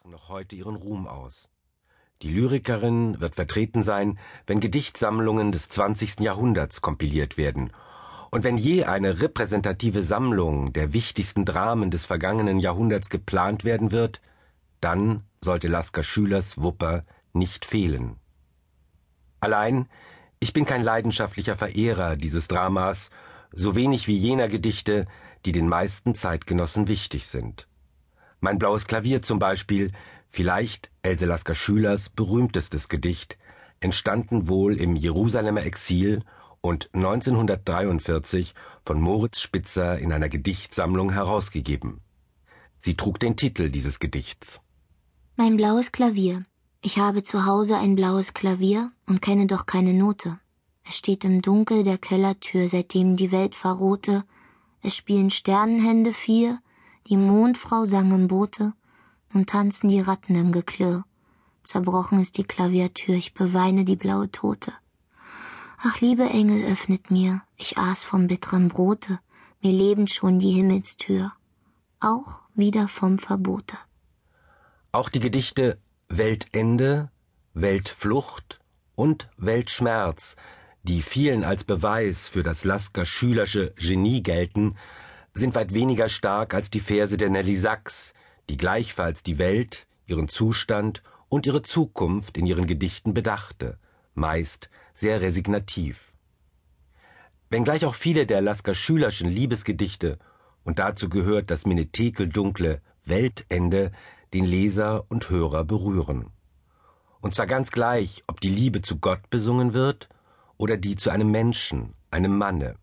machen noch heute ihren Ruhm aus. Die Lyrikerin wird vertreten sein, wenn Gedichtsammlungen des 20. Jahrhunderts kompiliert werden und wenn je eine repräsentative Sammlung der wichtigsten Dramen des vergangenen Jahrhunderts geplant werden wird, dann sollte Lasker Schülers Wupper nicht fehlen. Allein, ich bin kein leidenschaftlicher Verehrer dieses Dramas, so wenig wie jener Gedichte, die den meisten Zeitgenossen wichtig sind. Mein blaues Klavier zum Beispiel, vielleicht Else Lasker Schülers berühmtestes Gedicht, entstanden wohl im Jerusalemer Exil und 1943 von Moritz Spitzer in einer Gedichtsammlung herausgegeben. Sie trug den Titel dieses Gedichts. Mein blaues Klavier. Ich habe zu Hause ein blaues Klavier und kenne doch keine Note. Es steht im Dunkel der Kellertür, seitdem die Welt verrohte. Es spielen Sternenhände vier, die Mondfrau sang im Boote, nun tanzen die Ratten im Geklirr. Zerbrochen ist die Klaviatür, ich beweine die blaue Tote. Ach, liebe Engel, öffnet mir, ich aß vom bitteren Brote, mir lebend schon die Himmelstür, auch wieder vom Verbote. Auch die Gedichte Weltende, Weltflucht und Weltschmerz, die vielen als Beweis für das Lasker Schülersche Genie gelten, sind weit weniger stark als die Verse der Nelly Sachs, die gleichfalls die Welt, ihren Zustand und ihre Zukunft in ihren Gedichten bedachte, meist sehr resignativ. Wenngleich auch viele der Lasker Schülerschen Liebesgedichte, und dazu gehört das Menetekel-dunkle Weltende, den Leser und Hörer berühren. Und zwar ganz gleich, ob die Liebe zu Gott besungen wird oder die zu einem Menschen, einem Manne.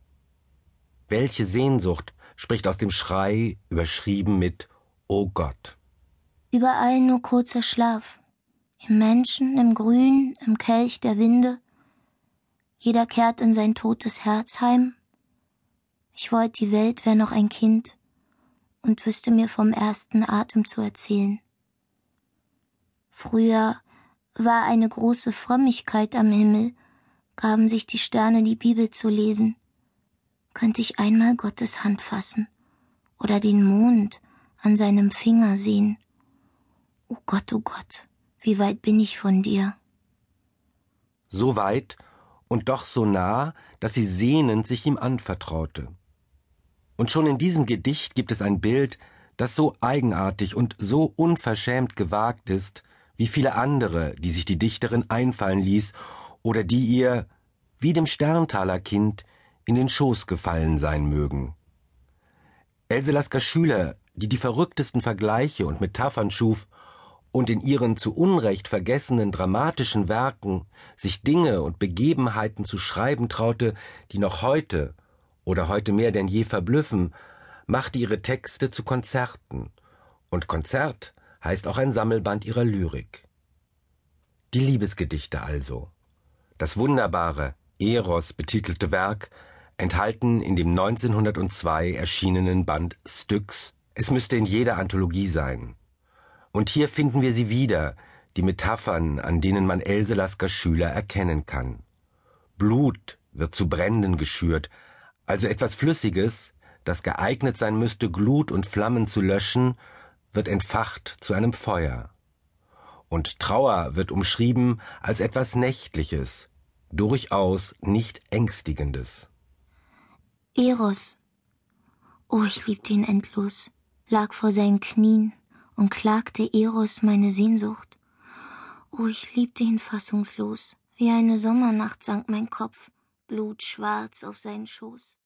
Welche Sehnsucht spricht aus dem Schrei, überschrieben mit O Gott. Überall nur kurzer Schlaf. Im Menschen, im Grün, im Kelch der Winde, jeder kehrt in sein totes Herz heim. Ich wollt, die Welt wär noch ein Kind und wüsste mir vom ersten Atem zu erzählen. Früher war eine große Frömmigkeit am Himmel, gaben sich die Sterne die Bibel zu lesen. Könnte ich einmal Gottes Hand fassen oder den Mond an seinem Finger sehen. O oh Gott, o oh Gott, wie weit bin ich von dir? So weit, und doch so nah, dass sie sehnend sich ihm anvertraute. Und schon in diesem Gedicht gibt es ein Bild, das so eigenartig und so unverschämt gewagt ist, wie viele andere, die sich die Dichterin einfallen ließ oder die ihr, wie dem Sterntaler Kind, in den Schoß gefallen sein mögen. Else Lasker Schüler, die die verrücktesten Vergleiche und Metaphern schuf und in ihren zu Unrecht vergessenen dramatischen Werken sich Dinge und Begebenheiten zu schreiben traute, die noch heute oder heute mehr denn je verblüffen, machte ihre Texte zu Konzerten, und Konzert heißt auch ein Sammelband ihrer Lyrik. Die Liebesgedichte also, das wunderbare Eros betitelte Werk, enthalten in dem 1902 erschienenen Band Styx, es müsste in jeder Anthologie sein, und hier finden wir sie wieder, die Metaphern, an denen man Else Lasker Schüler erkennen kann. Blut wird zu Bränden geschürt, also etwas Flüssiges, das geeignet sein müsste, Glut und Flammen zu löschen, wird entfacht zu einem Feuer. Und Trauer wird umschrieben als etwas Nächtliches, durchaus nicht Ängstigendes. Eros, oh, ich liebte ihn endlos, lag vor seinen Knien, und klagte Eros meine Sehnsucht. Oh, ich liebte ihn fassungslos. Wie eine Sommernacht sank mein Kopf, blutschwarz auf seinen Schoß.